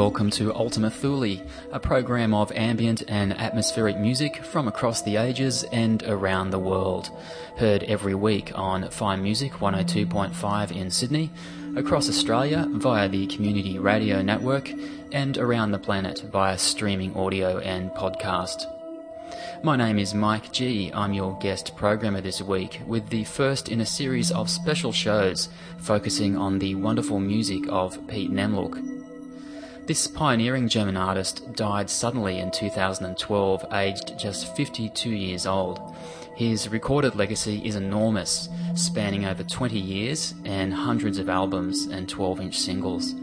Welcome to Ultima Thule, a program of ambient and atmospheric music from across the ages and around the world. Heard every week on Fine Music 102.5 in Sydney, across Australia via the Community Radio Network, and around the planet via streaming audio and podcast. My name is Mike G. I'm your guest programmer this week with the first in a series of special shows focusing on the wonderful music of Pete Namlook. This pioneering German artist died suddenly in 2012, aged just 52 years old. His recorded legacy is enormous, spanning over 20 years and hundreds of albums and 12 inch singles.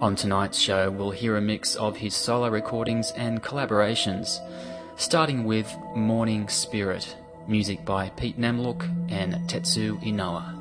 On tonight's show, we'll hear a mix of his solo recordings and collaborations, starting with Morning Spirit, music by Pete Namlook and Tetsu Inoue.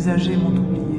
Plus âgés m'ont oublié.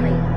Valley.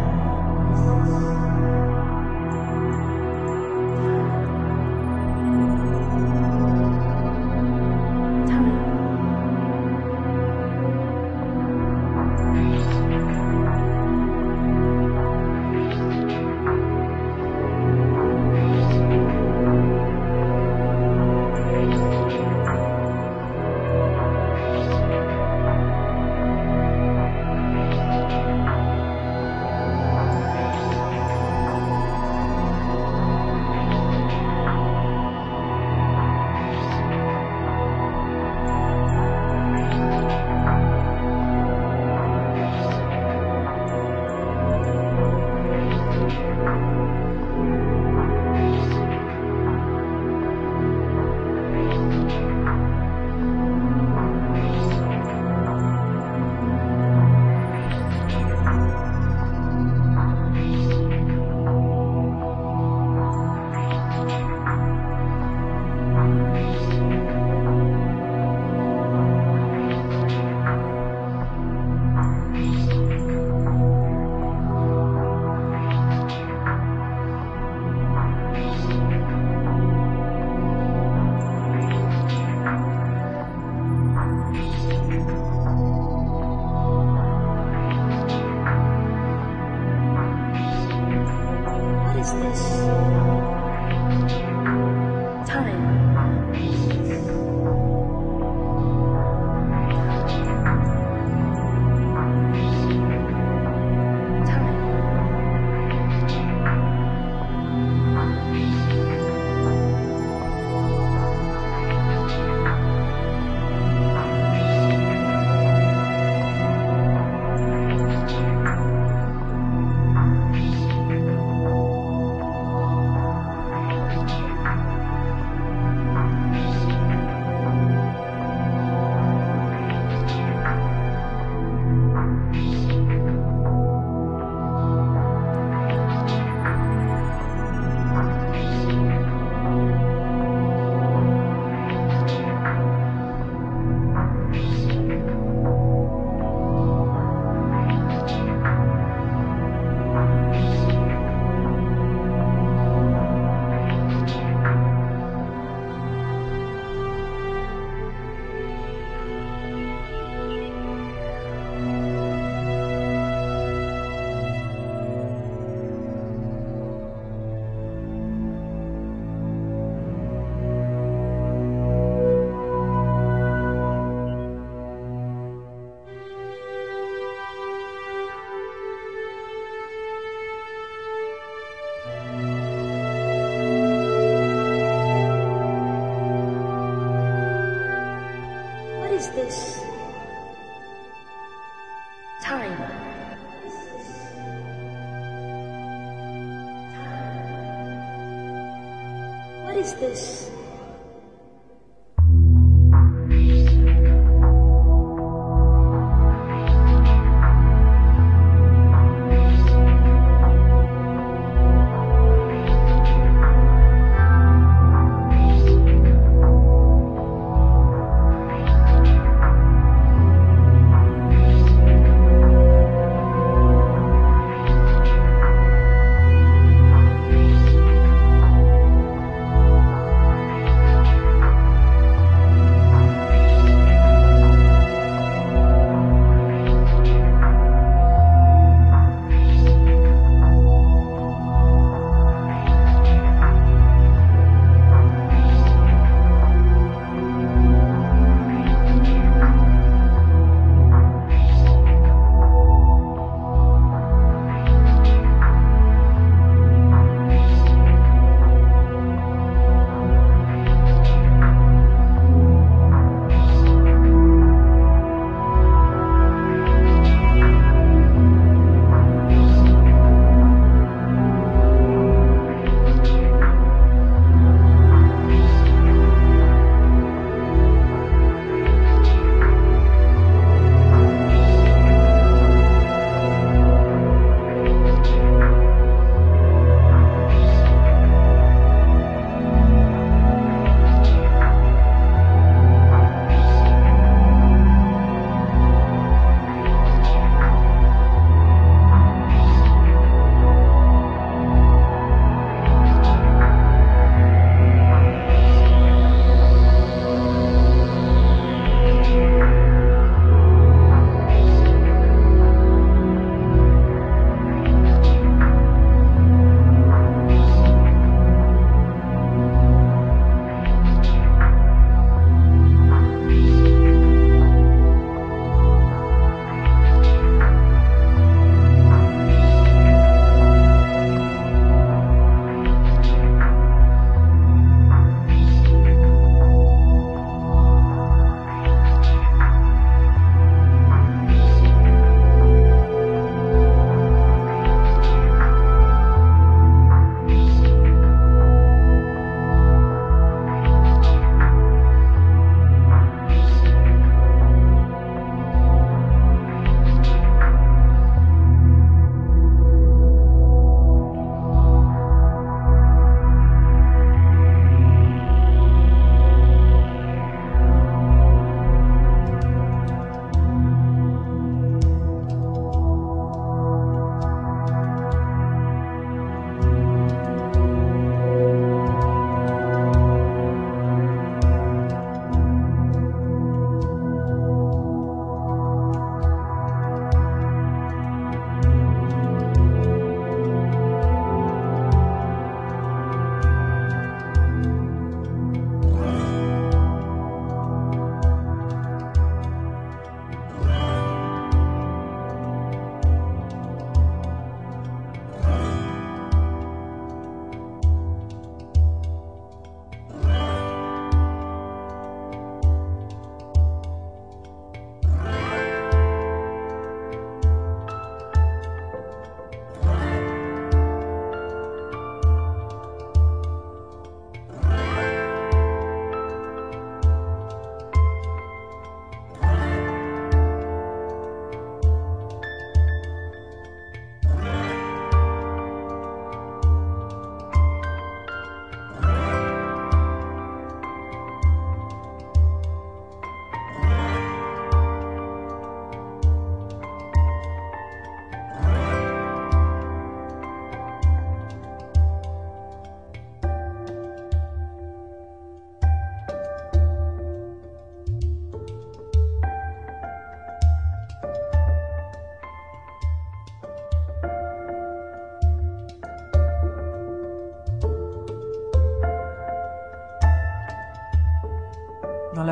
What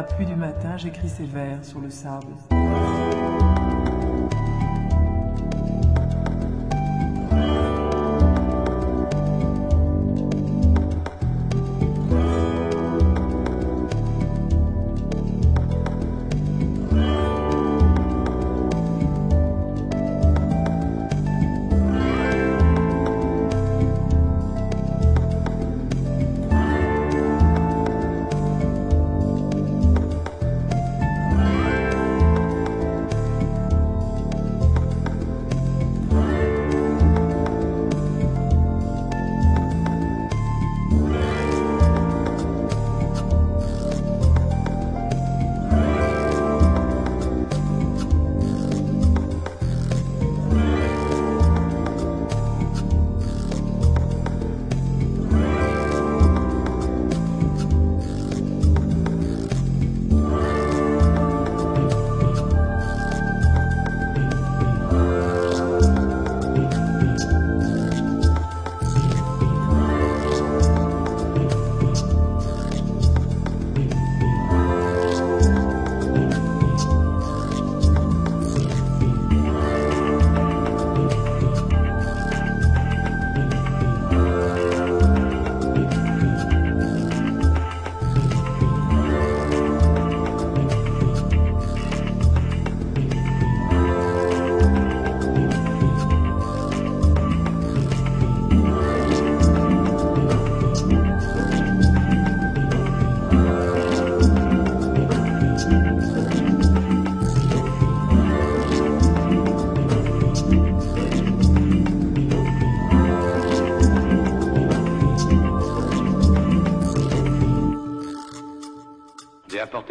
la pluie du matin, j'écris ces vers sur le sable.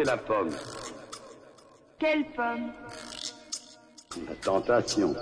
La pomme. Quelle pomme? La tentation.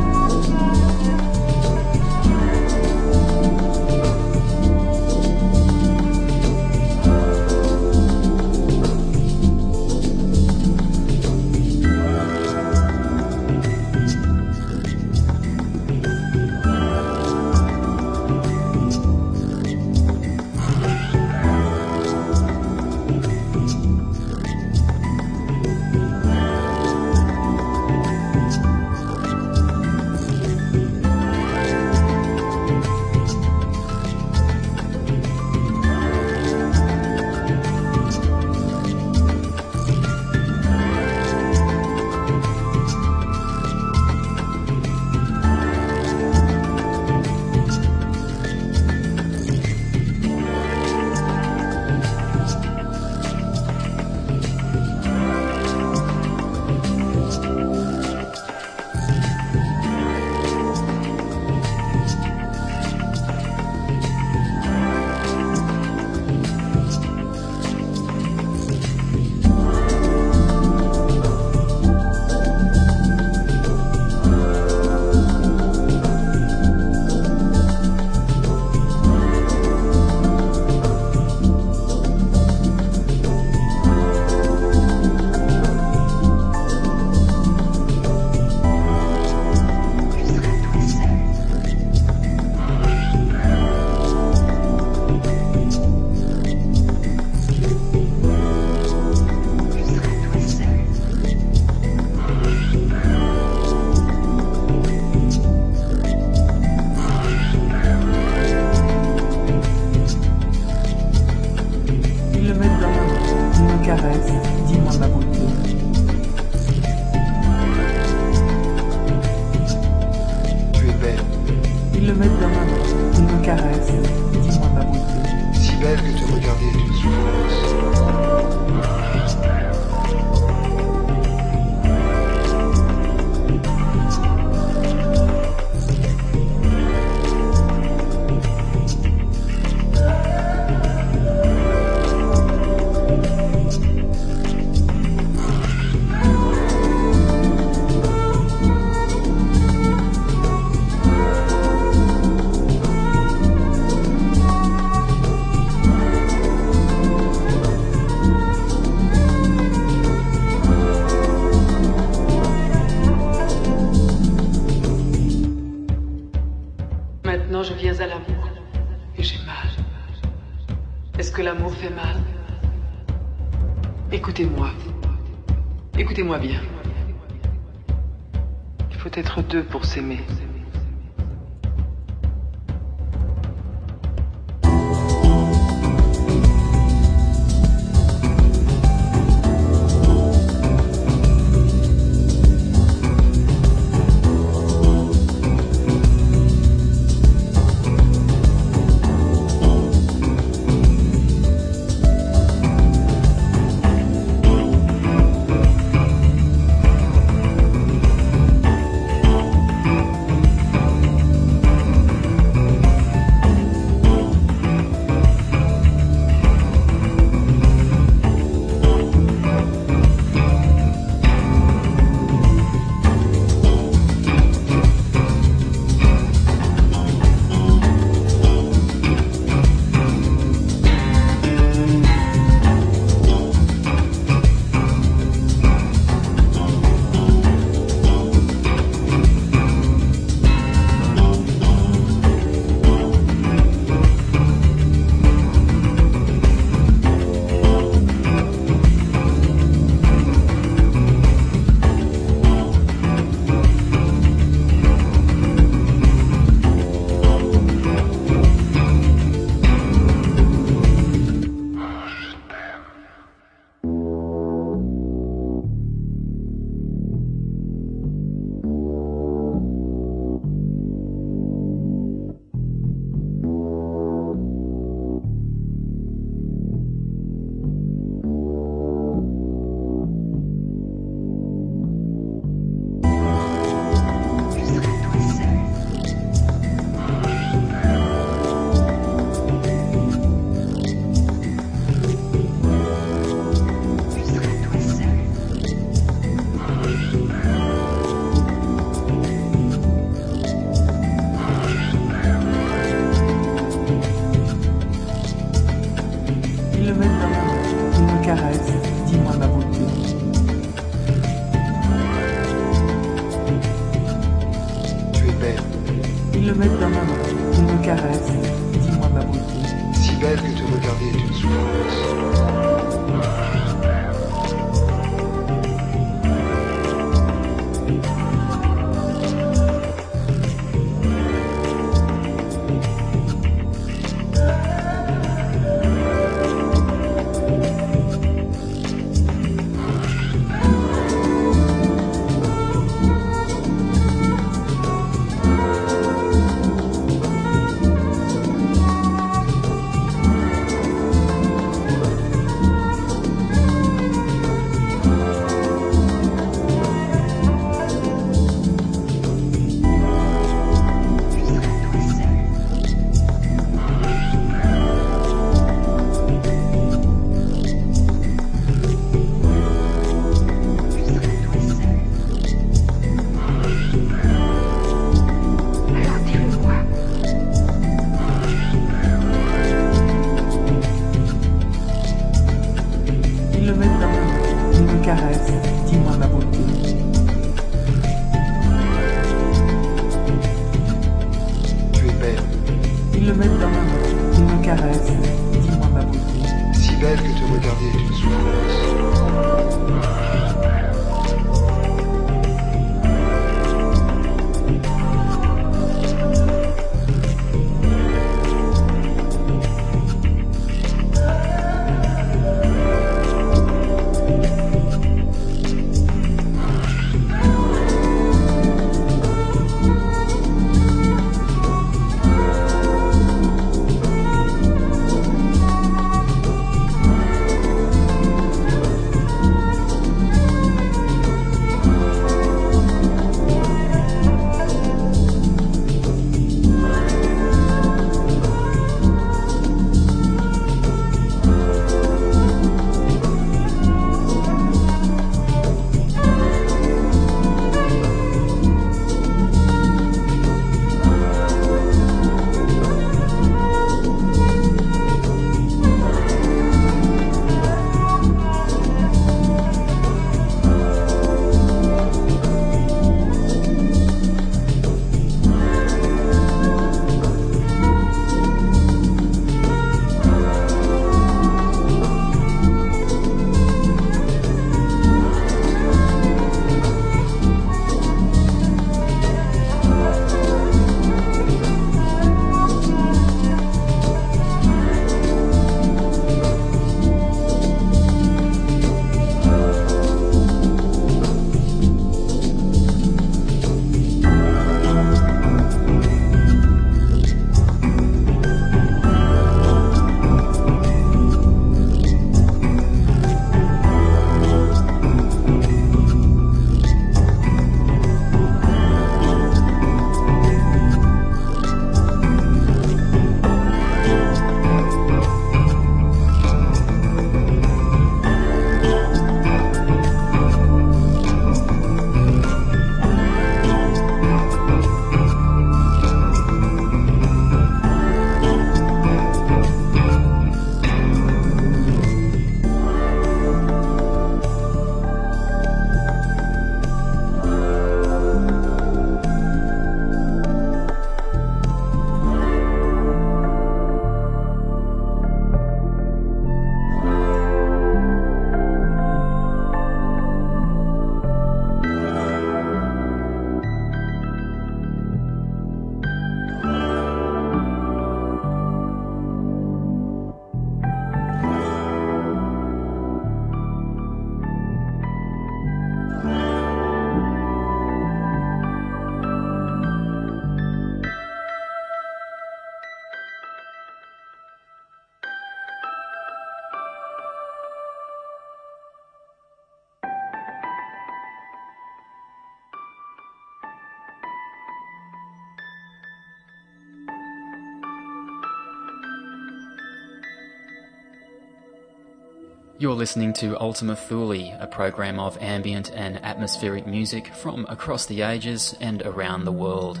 You're listening to Ultima Thule, a program of ambient and atmospheric music from across the ages and around the world.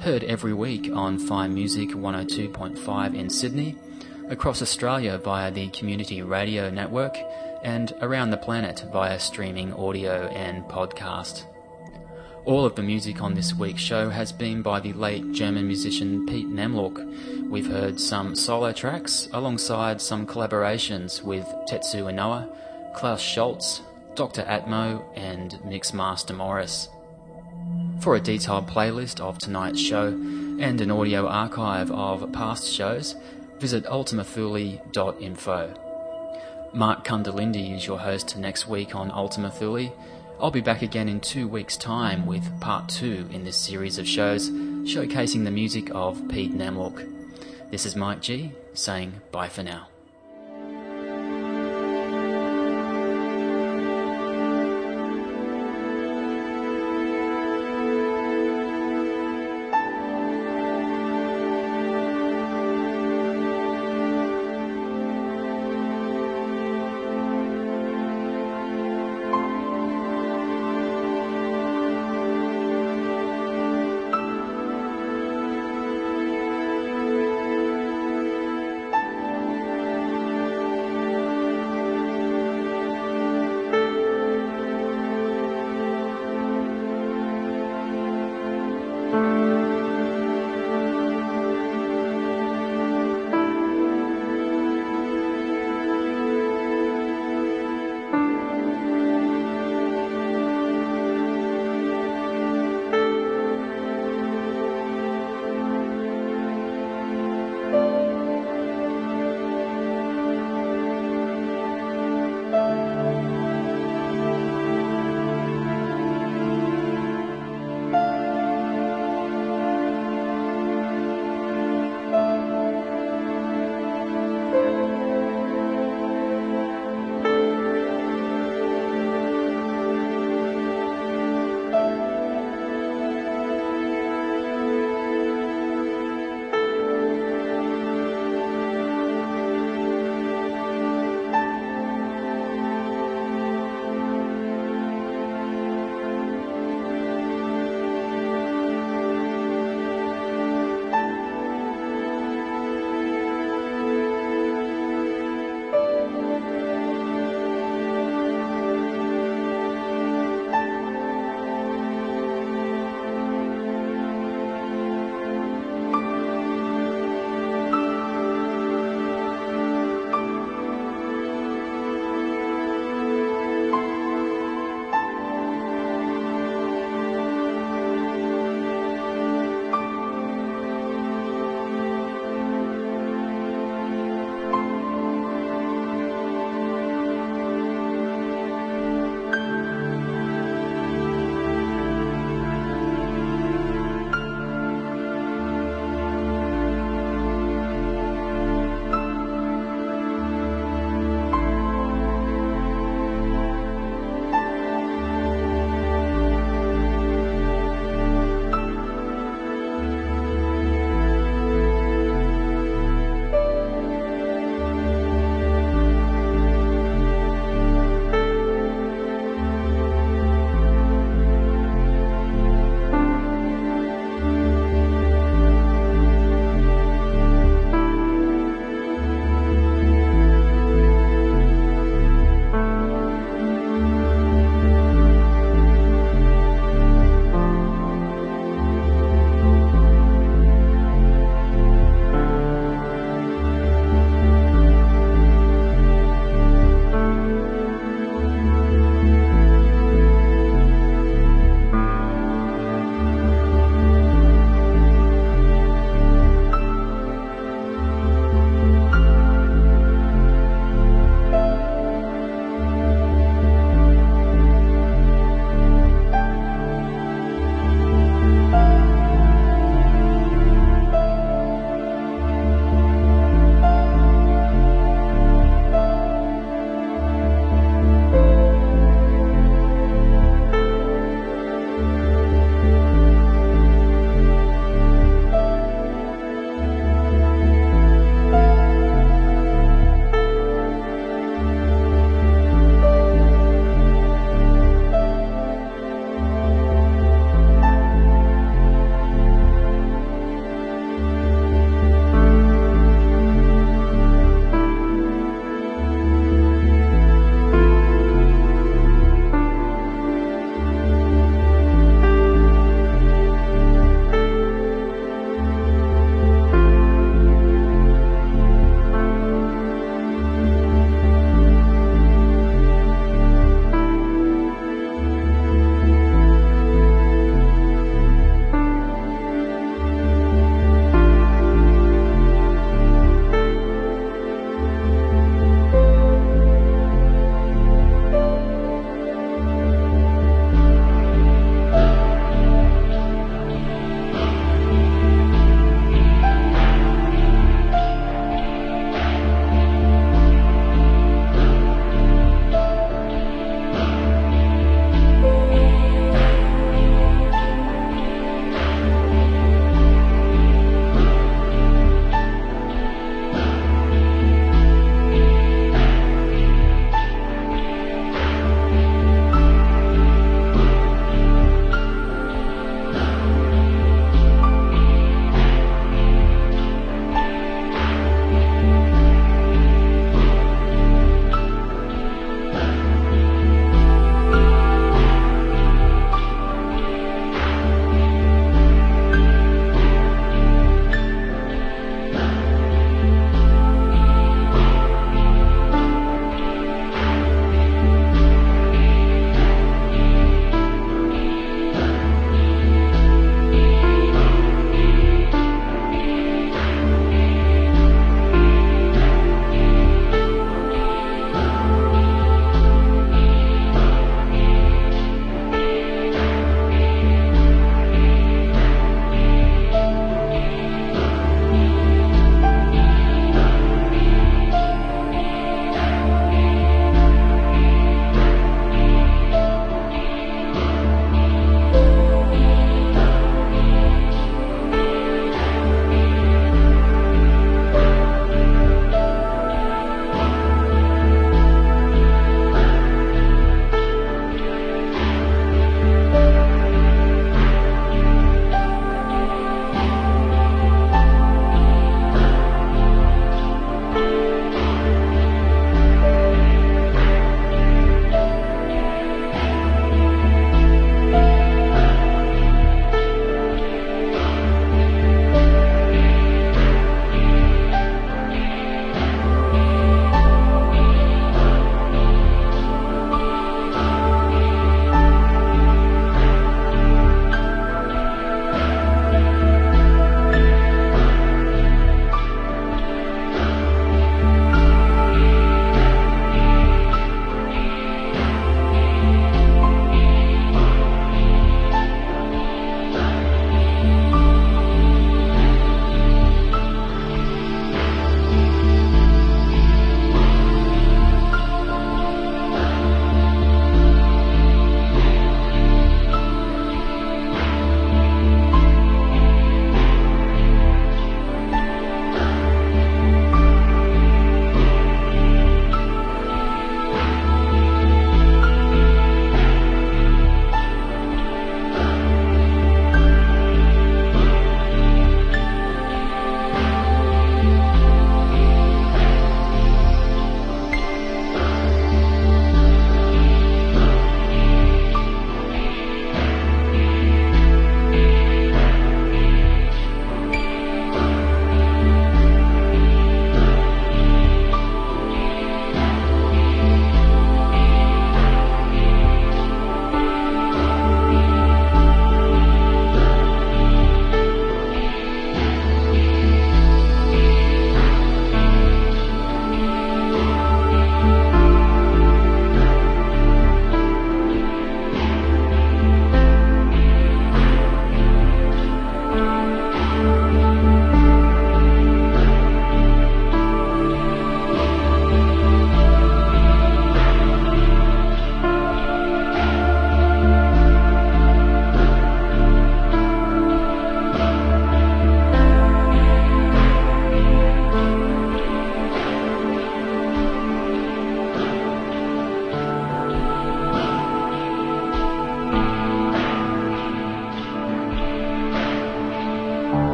Heard every week on Fine Music 102.5 in Sydney, across Australia via the Community Radio Network, and around the planet via streaming audio and podcast. All of the music on this week's show has been by the late German musician Pete Namlook. We've heard some solo tracks alongside some collaborations with Tetsu Inoue, Klaus Schulze, Dr. Atmo, and Mixmaster Morris. For a detailed playlist of tonight's show and an audio archive of past shows, visit ultimathule.info. Mark Kundalindi is your host next week on Ultima Thule. I'll be back again in two weeks' time with part two in this series of shows showcasing the music of Pete Namlook. This is Mike G saying bye for now.